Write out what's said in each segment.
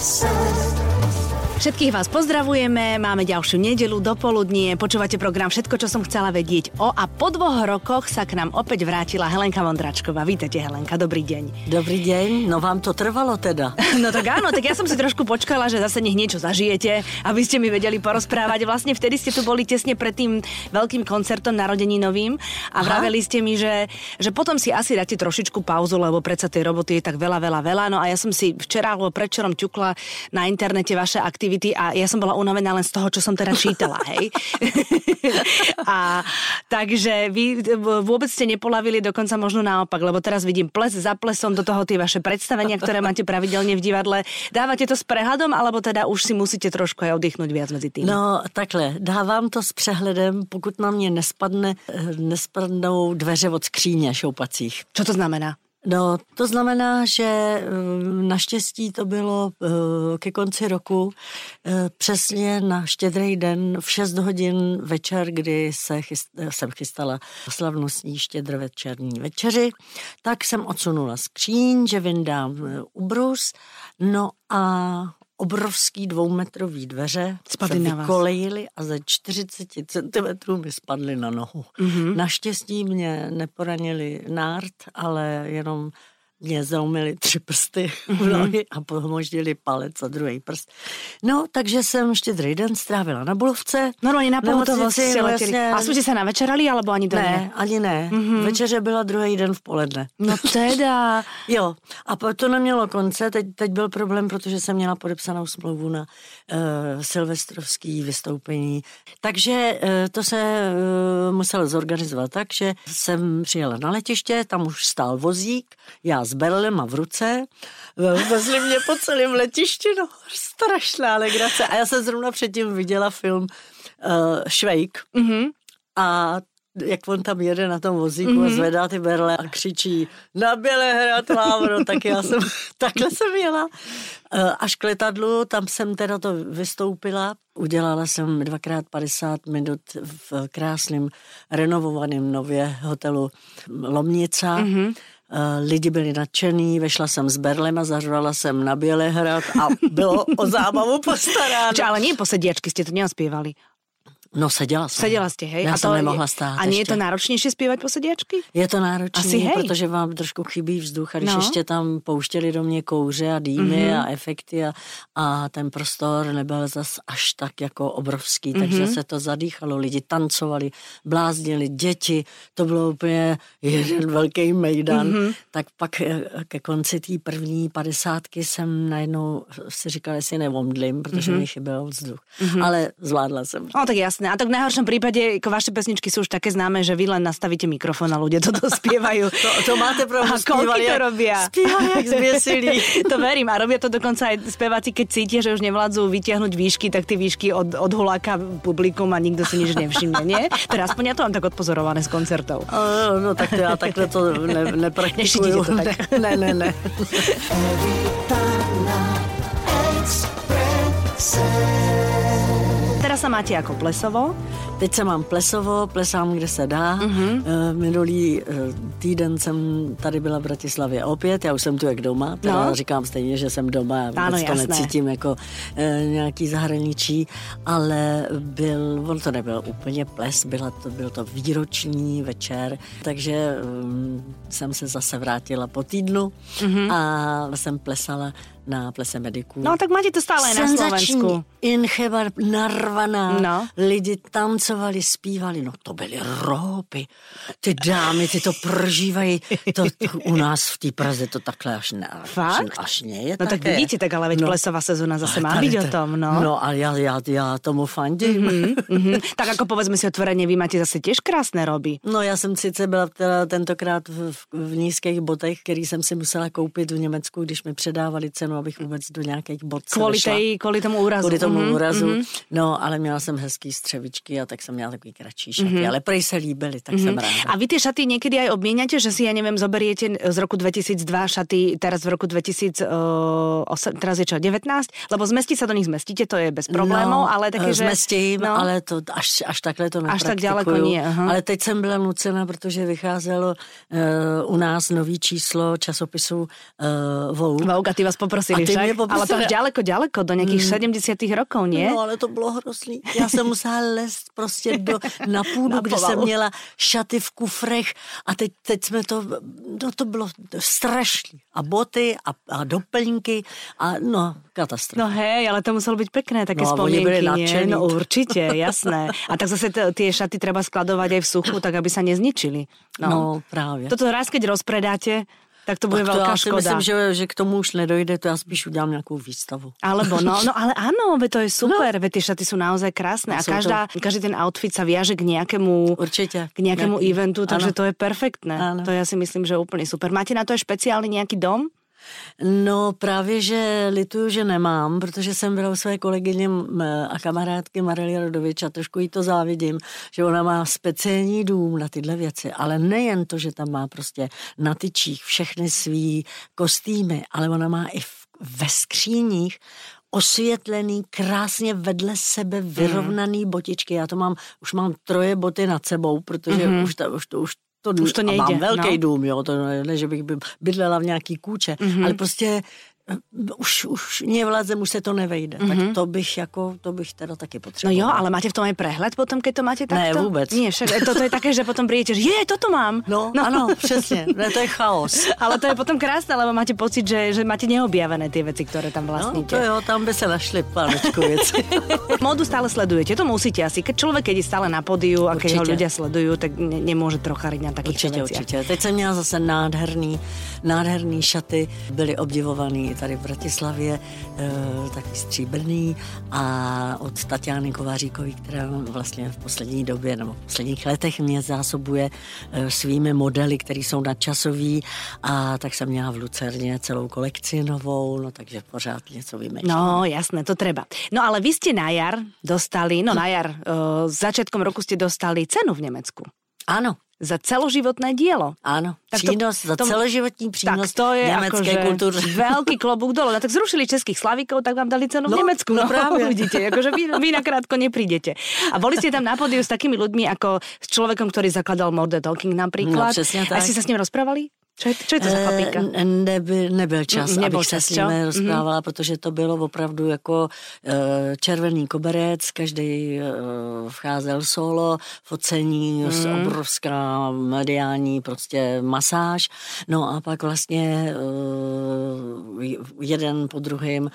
so Všetkých vás pozdravujeme, máme ďalšiu nedelu do poludnie, počúvate program Všetko, čo som chcela vedieť o a po dvoch rokoch sa k nám opäť vrátila Helenka Vondračková. Vítajte Helenka, dobrý deň. Dobrý deň, no vám to trvalo teda. No tak áno, tak ja som si trošku počkala, že zase nech niečo zažijete, aby ste mi vedeli porozprávať. Vlastne vtedy ste tu boli tesne pred tým veľkým koncertom narodeninovým a vraveli ste mi, že, že potom si asi dáte trošičku pauzu, lebo predsa tej roboty je tak veľa, veľa, veľa. No a ja som si včera alebo predčerom ťukla na internete vaše aktivity aktivity a ja som bola unavená len z toho, čo som teda čítala, hej. a takže vy vôbec ste nepolavili, dokonca možno naopak, lebo teraz vidím ples za plesom do toho tie vaše predstavenia, ktoré máte pravidelne v divadle. Dávate to s prehľadom, alebo teda už si musíte trošku aj oddychnúť viac medzi tým? No takhle, dávám to s přehledem, pokud na mě nespadne, eh, nespadnou dveře od skříně šoupacích. Čo to znamená? No, to znamená, že eh, naštěstí to bylo eh, ke konci roku eh, přesně na štědrý den v 6 hodin večer, kdy se chyst, jsem chystala slavnostní štědrovečerní večeři, tak jsem odsunula skříň, že vyndám ubrus, no a obrovský dvoumetrový dveře spadly se vykolejily a ze 40 cm mi spadly na nohu. Mm-hmm. Naštěstí mě neporanili nárt, ale jenom mě zlomili tři prsty v Mhm. nohy a pomoždili palec a druhý prst. No, takže jsem štědrý den strávila na Bulovce. Normálně na v nemocnici, pohotovost ste no jasně. A ste sa navečerali, alebo ani to Ne, ani ne. Mhm. Mm-hmm. Večeře byla druhý den v poledne. No teda. Jo, a to nemělo konce, teď, teď byl problém, protože jsem měla podepsanou smlouvu na uh, silvestrovský vystoupení. Takže uh, to se uh, muselo zorganizovat tak, že jsem přijela na letiště, tam už stál vozík, já s berlem a v ruce, Ve- vezli mě po celém letišti, no strašná legrace. A já jsem zrovna předtím viděla film uh, Švejk Mhm. a jak on tam jede na tom vozíku mm-hmm. a zvedá ty berle a křičí na Bělehrad Vávro, tak já jsem, takhle jsem jela Eh, až k letadlu, tam jsem teda to vystoupila, udělala jsem dvakrát 50 minut v krásném renovovaném nově hotelu Lomnica, mm-hmm. Lidi byli nadšený, vešla jsem s berlem a zařvala jsem na Bělehrad a bylo o zábavu postaráno. Čo, ale nie po sediačky ste to neospievali. No seděla jsem. Sedela ste, hej? Já a jsem to, nemohla stát A nie je to náročnejšie spievať po sediačky? Je to náročné, Asi hej. protože vám trošku chybí vzduch a když No. ještě tam pouštěli do mě kouře a dýmy mm-hmm. a efekty a, a ten prostor nebyl zas až tak jako obrovský, mm-hmm. takže se to zadýchalo, lidi tancovali, bláznili, děti, to bylo úplně jeden velký mejdan, mm-hmm. tak pak eh, ke konci té první padesátky jsem najednou si říkala, jestli nevomdlím, protože mm-hmm. mi chyběl vzduch, mm-hmm. ale zvládla jsem. No tak jasné. A tak v najhoršom prípade, ako vaše pesničky sú už také známe, že vy len nastavíte mikrofón a ľudia toto spievajú. To, to máte pravdu, A koľky to robia? Jak zběsilí. to verím a robia to dokonca aj speváci, keď cítia, že už nevládzu vytiahnuť výšky, tak tie výšky od, odhuláka publikum a nikto si nič nevšimne, nie? Teda aspoň ja to mám tak odpozorované z koncertov. No, no tak to já takhle to ne, nepraktikuju. To tak. Ne, ne, ne. Teraz sa máte ako plesovo. Teď se mám plesovo, plesám, kde se dá. Mhm. Mm-hmm. Minulý eh, týden jsem tady byla v Bratislavě opět, já už jsem tu jak doma, teda No. říkám stejně, že jsem doma, já Ano, vůbec to jasné. necítím jako eh, nějaký zahraničí, ale byl, on to nebyl úplně ples, byla to, byl to výroční večer, takže um, jsem se zase vrátila po týdnu mm-hmm. a jsem plesala na plese mediků. No tak máte to stále aj na Slovensku. Incheba narvaná, No. lidi tancovali, zpívali, no to byly rópy, ty dámy, ty to prožívají, to, to u nás v té Praze to takhle až, ne, Fakt? až, až nie je No tak také. vidíte, tak ale veď plesová sezóna zase Ale má byť o to- tom, no. No a já, já, já tomu fandím. Mm-hmm. Mhm. Tak ako povedzme si otvorene, vy máte zase tiež krásne roby. No já jsem sice byla teda tentokrát v, v, v nízkých botech, který jsem si musela koupit v Německu, když mi předávali cenu, abych vůbec do nějakých bot vešla. tej, kvôli tomu úrazu. Kvůli tomu Mhm, úrazu. mhm. No, ale měla jsem hezký střevičky a tak jsem měla takový kratší šaty. Ale prej se líbily, tak jsem ráda. A vy tie šaty niekedy aj obmieniate, že si, ja neviem, zoberiete z roku 2002 šaty teraz v roku 2000, uh, osem- teraz je čo, 19? Lebo zmestí sa do nich zmestíte, to je bez problémov, ale také, že... Zmestím, no, ale to až, až takhle to Až tak ďaleko nie, aha. Ale teď jsem byla nucena, protože vycházelo uh, u nás nový číslo časopisu uh, Vogue. Vogue, a ty vás No, poprosili A ty však, poprosili. ale to už ďaleko, ďaleko, do nějakých mm. 70 rokov, nie? No, ale to bylo hrozný. Já jsem musela lézt prostě do, na půdu, Na kde jsem měla šaty v kufrech a teď, teď jsme to, no to bylo strašný. A boty a, a doplňky a no, katastrofa. No hej, ale to muselo byť pekné, také No nadšení. No určite, jasné. A tak zase t- tie šaty treba skladovať aj v suchu, tak aby sa nezničili. No, no právě. Toto raz, keď rozpredáte, tak to bude tak to veľká já si škoda. myslím, že, že k tomu už nedojde, to já spíš udělám nějakou výstavu. Alebo no, no ale áno, ve to je super, no. tie šaty sú naozaj krásne a Sú to- každá, každý ten outfit sa viaže k nejakému, Určitě. k nejakému Nějaký- eventu, takže ano. to je perfektné. Ano. To ja si myslím, že je úplne super. Máte na to aj špeciálny nejaký dom? No právě, že lituju, že nemám, protože jsem byla u své kolegyně a kamarádky Marely Rodovič a trošku jí to závidím, že ona má speciální dům na tyhle věci, ale nejen to, že tam má prostě na tyčích všechny svý kostýmy, ale ona má i v, ve skříních osvětlený, krásně vedle sebe vyrovnaný botičky. Já to mám, už mám troje boty nad sebou, protože mm-hmm. už, to, už, to, už to, Už to a nejde, mám velký no. dům, jo, to ne, že bych by- bydlela v nějaký kůče, mm-hmm. ale prostě už, už nevládzem, už se to nevejde. Mm-hmm. Tak to bych jako, to bych teda taky No potřebovala. jo, ale máte v tom aj prehľad potom, keď to máte Ne, takto? vůbec. Nie, však toto je také, že potom prídete, že je, toto mám. No, no, ano, přesně, ne, to je chaos. Ale to je potom krásne, lebo máte pocit, že, že máte neobjavené tie veci, ktoré tam No, vlastníte. to jo, tam by se našli pánečku věci. Módu stále sledujete, to musíte asi. Keď človek, keď je stále na podiu a keď ho ľudia sledujú, tak ne, nemôže trochariť na takýchto Určitě, určitě. Teď jsem měla zase nádherný, nádherný šaty, byly obdivovaný i tady v Bratislavě, e, taky stříbrný a od Tatiany Kováříkový, která vlastně v poslední době nebo v posledních letech mě zásobuje e, svými modely, které jsou nadčasový a tak jsem měla v Lucerně celou kolekci novou, no takže pořád něco vymýšlím. No, jasné, to treba. No ale vy ste na jar dostali, no na jar, uh, začiatkom roku ste dostali cenu v Nemecku Ano, za celoživotné dielo. ano, Tak to- přínos, za to- celoživotní přínos tak to je německé akože kultury. veľký klobúk dole. No tak zrušili českých slavíkov, tak vám dali cenu v No, Nemecku. no práve. vidíte, akože vy, vy nakrátko neprídete. A boli ste tam na pódiu s takými ľuďmi, ako s človekom, ktorý zakladal Modern Talking napríklad. No, přesně A tak. ste sa s ním rozprávali? Čo je, čo je to za chlapíka? Eh, Neby, nebyl čas, Mm, nebyl abych se s čo? Mhm. rozprávala, protože to bylo opravdu jako eh, červený koberec, každý eh, vcházel solo, focení, Mhm. obrovská mediální prostě masáž. No a pak vlastně jeden po druhém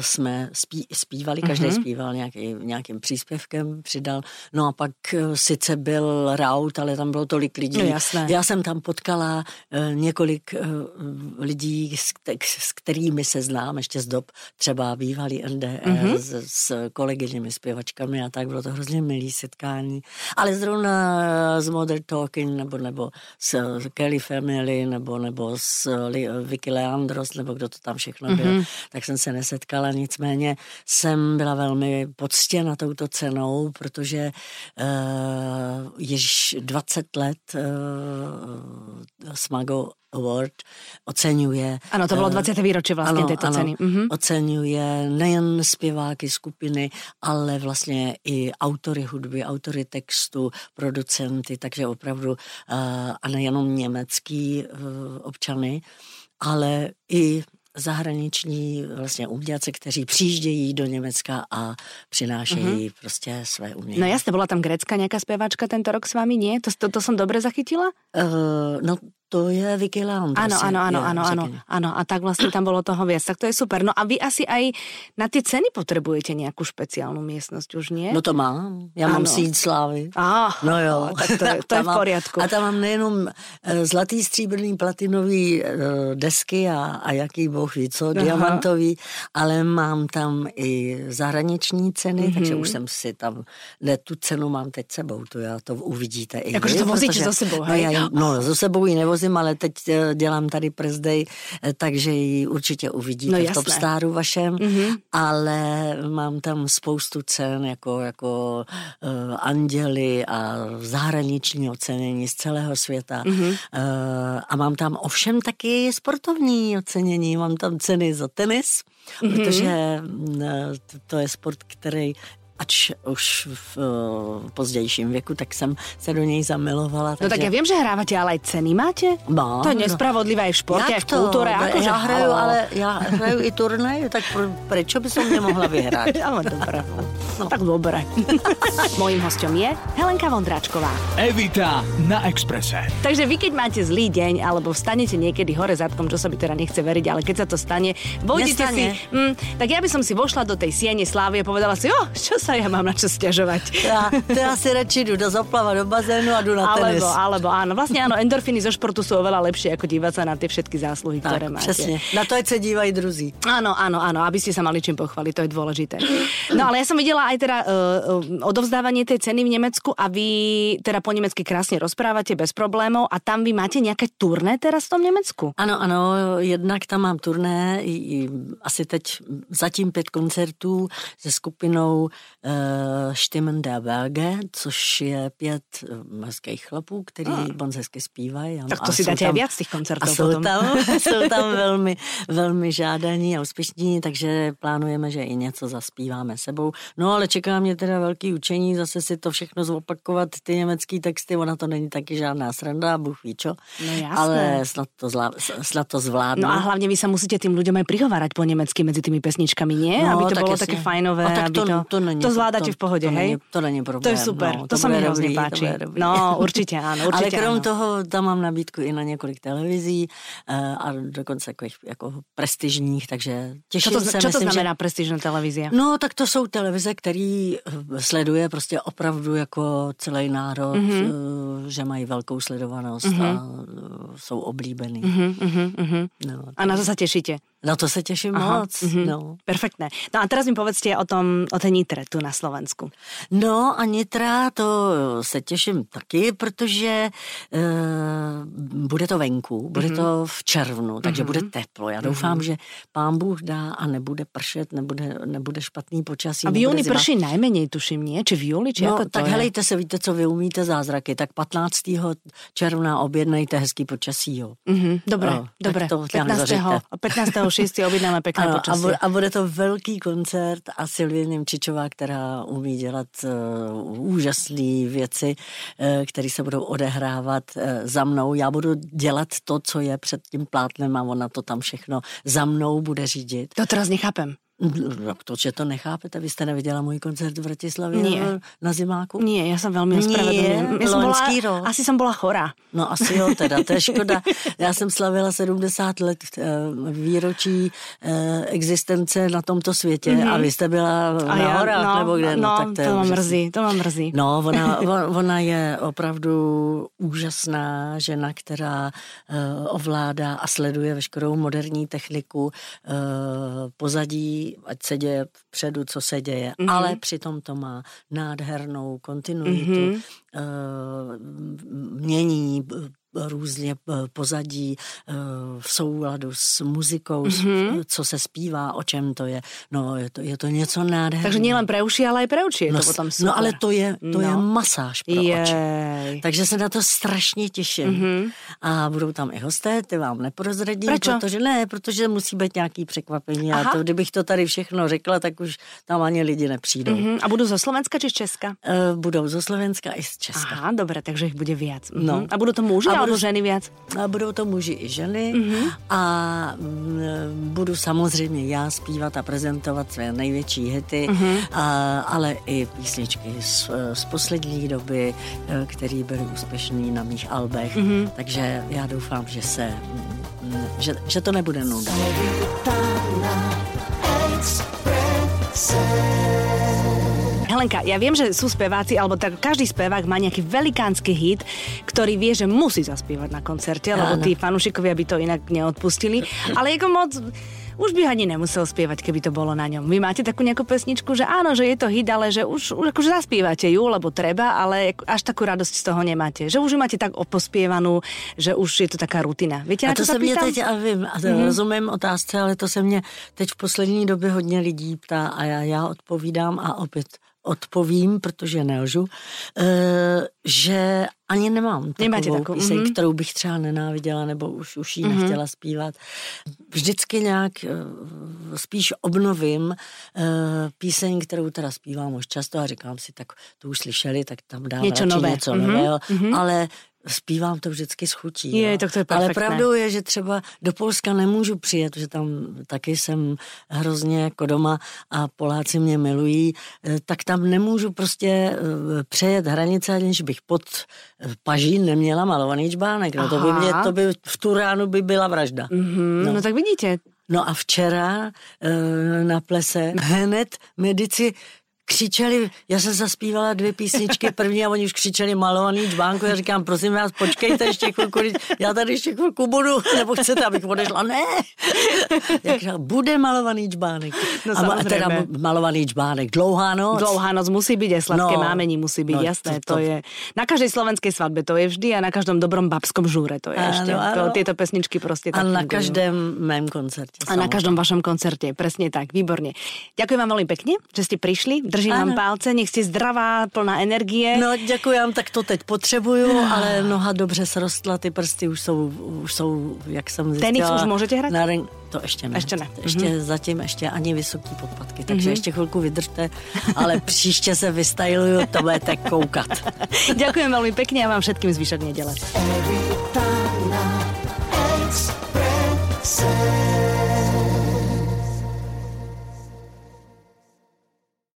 jsme spí, zpívali, každý Mhm. zpíval nějaký, nějakým příspěvkem, přidal. No a pak sice byl raut, ale tam bylo tolik lidí. No jasné. Já jsem tam potkala několik eh, lidí, s, kte- s kterými se znám ještě z dob třeba bývalý NDR, Mhm. mm-hmm. s, s kolegyněmi, zpěvačkami a tak. Bylo to hrozně milý setkání. Ale zrovna s Modern Talking nebo, nebo s Kelly Family nebo, nebo s Vicky Leandros nebo kdo to tam všechno byl, Mhm. mm-hmm. tak jsem se nesetkala. Nicméně jsem byla velmi poctěna touto cenou, protože uh, již 20 let uh, Smago Award oceňuje. Ano, to bylo eh, 20. výročí vlastně této ceny. Mhm. Oceňuje nejen zpěváky skupiny, ale vlastně i autory hudby, autory textu, producenty, takže opravdu eh, a nejenom německý eh, občany, ale i zahraniční vlastně umělci, kteří přijíždějí do Německa a přinášejí mm-hmm. prostě své umění. No jasne, bola tam grécka nejaká speváčka tento rok s vami, nie? To, to, to som dobre zachytila? Uh, no to je Vicky áno, áno, je áno, áno, řekněme. áno. A tak vlastne tam bolo toho viac. Tak to je super. No a vy asi aj na tie ceny potrebujete nejakú špeciálnu miestnosť, už nie? No to mám. Já mám Ano. síť slávy. Á, No jo. Tak to je, to je v mám- poriadku. A tam mám nejenom eh, zlatý, stříbrný, platinový eh, desky a, a jaký boh ví co, diamantový, ale mám tam i zahraniční ceny, mm-hmm. takže už jsem si tam, ne, tu cenu mám teď sebou, to já to uvidíte i Jakože to vozíte za sebou, no, hej? já, ji- no, za sebou ji nevozím, ale teď eh, dělám tady press day, eh, takže ji určitě uvidíte No v jasné. Top Staru vašem, Mhm. ale mám tam spoustu cen, jako, jako uh, anděly a zahraniční ocenění z celého světa. Mhm. Mm-hmm. Uh, a mám tam ovšem taky sportovní ocenění, mám tam ceny za tenis, mm-hmm. protože mm, to je sport, který ač už v uh, pozdějším věku, tak jsem se do něj zamilovala. No tak já vím, že hráváte, ale aj ceny máte? No, to je no. nespravodlivé aj v športe, aj v Jak to? kultúre. No, Akože já hraju, ale já hraju i turnaje, tak pro, prečo by som nemohla vyhrať? Ale dobré. No tak dobre. Mojím hostom je Helenka Vondráčková. Evita na Exprese. Takže vy, keď máte zlý deň, alebo vstanete niekedy hore zadkom, čo sa by teda nechce veriť, ale keď sa to stane, vojdete si, mm, tak ja by som si vošla do tej siene slávy a povedala si, oh, čo sa ja mám na čo stiažovať. Já, to já si radši jdu do zaplava do bazénu a jdu na tenis. Alebo, alebo áno, vlastne áno, endorfiny zo športu sú oveľa lepšie, ako dívať sa na tie všetky zásluhy, ktoré tak, máte. přesně. Na to, ať se dívají druzí. Áno, áno, áno, aby ste sa mali čím pochváliť, to je dôležité. No ale ja som videla aj teda uh, uh, odovzdávanie tej ceny v Nemecku a vy teda po nemecky krásne rozprávate bez problémov a tam vy máte nejaké turné teraz v tom Nemecku? Ano, ano, jednak tam mám turné, i, i, asi teď zatím pět koncertů se skupinou Stimmen der Berge, což je pět uh, hezkých chlapů, který Ah. moc hezky zpívají. Tak to si dáte tam- aj viac tých koncertov A jsou potom. tam, jsou tam velmi, velmi žádaní a úspěšní, takže plánujeme, že i něco zaspíváme sebou. No ale čeká mě teda velký učení, zase si to všechno zopakovat, ty německý texty, ona to není taky žádná sranda, Bůh ví čo. No jasné. Ale snad to, zvlá, snad to zvládnu. No a hlavne vy sa musíte tým ľuďom aj prihovárať po nemecky medzi tými pesničkami, nie? No, aby to tak bolo jasně. také fajnové, A tak aby to, to, to, není, to zvládate to, v pohode, to hej? Není, to není problém. To je super, no, to, sa mi to páči. bude dobrý. No, určite áno, Ale určite krom áno. toho tam mám nabídku i na několik televizí eh, a dokonce takových jako prestižních, takže těším to, se. čo to myslím, znamená Že... prestížna televízia? No, tak to jsou televize, který eh, sleduje prostě opravdu jako celý národ, Mhm. mm-hmm. že mají velkou sledovanost mm-hmm. a jsou oblíbený. Mm-hmm. Uh-huh. No, A na to sa tešíte? Na to se těším moc. mhm. No. Perfektné. No a teraz mi povedzte o tom, o tej Nitre tu na Slovensku. No a Nitra, to se těším taky, protože e, bude to venku, bude Mhm. to v červnu, takže bude teplo. Já doufám, že pán Bůh dá a nebude pršet, nebude, nebude špatný počasí. A v júni prší najmenej, tuším, nie? Či v júli, či No, ako to tak je? helejte se, víte, co vy umíte zázraky, tak 15. června objednejte hezký počasí, jo. Mhm, dobre, No, tak dobre. to tam 15. zařiďte. 15. 6. objednáme pekné Ano, a, počasie. bude, a bude to velký koncert a Silvie Němčičová, která umí dělat uh, úžasné věci, uh, které se budou odehrávat uh, za mnou. Já budu dělat to, co je před tím plátnem a ona to tam všechno za mnou bude řídit. To teraz nechápem. To, že to nechápete? Vy jste neviděla můj koncert v Bratislavě Nie. na zimáku? Ja som bola, loňský rok. asi som bola chorá. No asi jo, teda, to je škoda. Já jsem slavila 70 let eh, výročí eh, existence na tomto světě mm-hmm. a vy jste byla A na horách, no, nebo kde? No, tak to, to úžasný. mrzí, to ma mrzí. No, ona, on- ona je opravdu úžasná žena, která uh, ovládá a sleduje veškerou moderní techniku uh, ať se děje vpředu, co se děje, Mhm. mm-hmm. ale přitom to má nádhernou kontinuitu, Mhm. mm-hmm. Uh, mění uh, různě uh, pozadí v souladu s muzikou, Mhm. mm-hmm. co se zpívá, o čem to je. No, je to, je to něco nádherného. Takže nielen pre uši, ale aj pre oči je No, to potom super. no ale to je, to No. je masáž pro oči. Jej. Takže se na to strašně těším. Mm-hmm. A budou tam i hosté, ty vám neprozradím, Proč? protože ne, protože musí být nějaký překvapení. Aha. A to, kdybych to tady všechno řekla, tak už tam ani lidi nepřijdou. Mm-hmm. Mhm. A budú zo Slovenska či z Česka? Budou zo Slovenska i z Česka. Aha, dobre, takže ich bude viac. Mhm. No. A budú to muži A budú- ženy viac? A budou to muži i ženy Mhm. a mm, budu samozřejmě já zpívat a prezentovat své největší hity, Mhm. a, ale i písničky z, z poslední doby, eh, které byly úspěšné na mých albech. Mhm. Takže já doufám, že se mm, že, že to nebude nuda. Helenka, ja viem, že sú speváci, alebo tak každý spevák má nejaký velikánsky hit, ktorý vie, že musí zaspievať na koncerte, lebo tí fanúšikovia by to inak neodpustili. Ale ako moc... Už by ani nemusel spievať, keby to bolo na ňom. Vy máte takú nejakú pesničku, že áno, že je to hit, ale že už, už akože zaspívate ju, lebo treba, ale až takú radosť z toho nemáte. Že už ju máte tak opospievanú, že už je to taká rutina. Na A to sa se mě teď, a vím, a mm-hmm. rozumím otázce, ale to se mě teď v poslední době hodně lidí ptá a já, já odpovídám a opět odpovím, protože nelžu, e, že ani nemám Nemáte takovou takovou, píseň, mhm. kterou bych třeba nenáviděla nebo už, už jí nechtěla zpívat. Vždycky nějak e, spíš obnovím uh, píseň, kterou teda zpívám už často a říkám si, tak to už slyšeli, tak tam dám Něco radši nové. něco Mhm, nového, mhm. ale zpívám to vždycky s chutí. Je, tak to je Ale pravdou je, že třeba do Polska nemůžu přijet, že tam taky jsem hrozně jako doma a Poláci mě milují, eh, tak tam nemůžu prostě eh, přejet hranice, aniž bych pod eh, paží neměla malovaný čbánek. No, to by mě, to by v tu ránu by byla vražda. Mhm, no. no tak vidíte, No a včera e, na plese hned medici křičeli, já jsem zaspívala dvě písničky, první a oni už křičeli malovaný džbánku, já říkám, prosím vás, počkejte ještě chvilku, já tady ještě chvilku budu, nebo chcete, abych odešla, ne. Jak říkal, bude malovaný džbánek. No a ma- samozřejmě. teda malovaný džbánek, dlouhá noc. Dlouhá noc musí byť, aj sladké No. mámení musí byť, No, jasné. to- To, to- je na každej slovenskej svadbe, to je vždy a na každom dobrom babskom žúre to je Áno, ešte. áno. To, tieto pesničky proste A na každém mém koncertě. A na každom vašom koncerte, presne tak, výborne. Ďakujem vám veľmi pekne, že ste prišli, držím vám Áno. palce, nech ste zdravá, plná energie. No děkujem, tak to teď potřebuju, ale noha dobře srostla, ty prsty už jsou, už jsou jak jsem zjistila. Tenix už můžete hrát? Na ring, to ještě ne. Ještě ne. Ještě mm-hmm. zatím ještě ani vysoký podpatky, takže mm-hmm. ještě chvilku vydržte, ale příště se vystajluju, to budete koukat. Ďakujem veľmi pekne a vám všetkým zvyšok nedele. Every time na Expresse.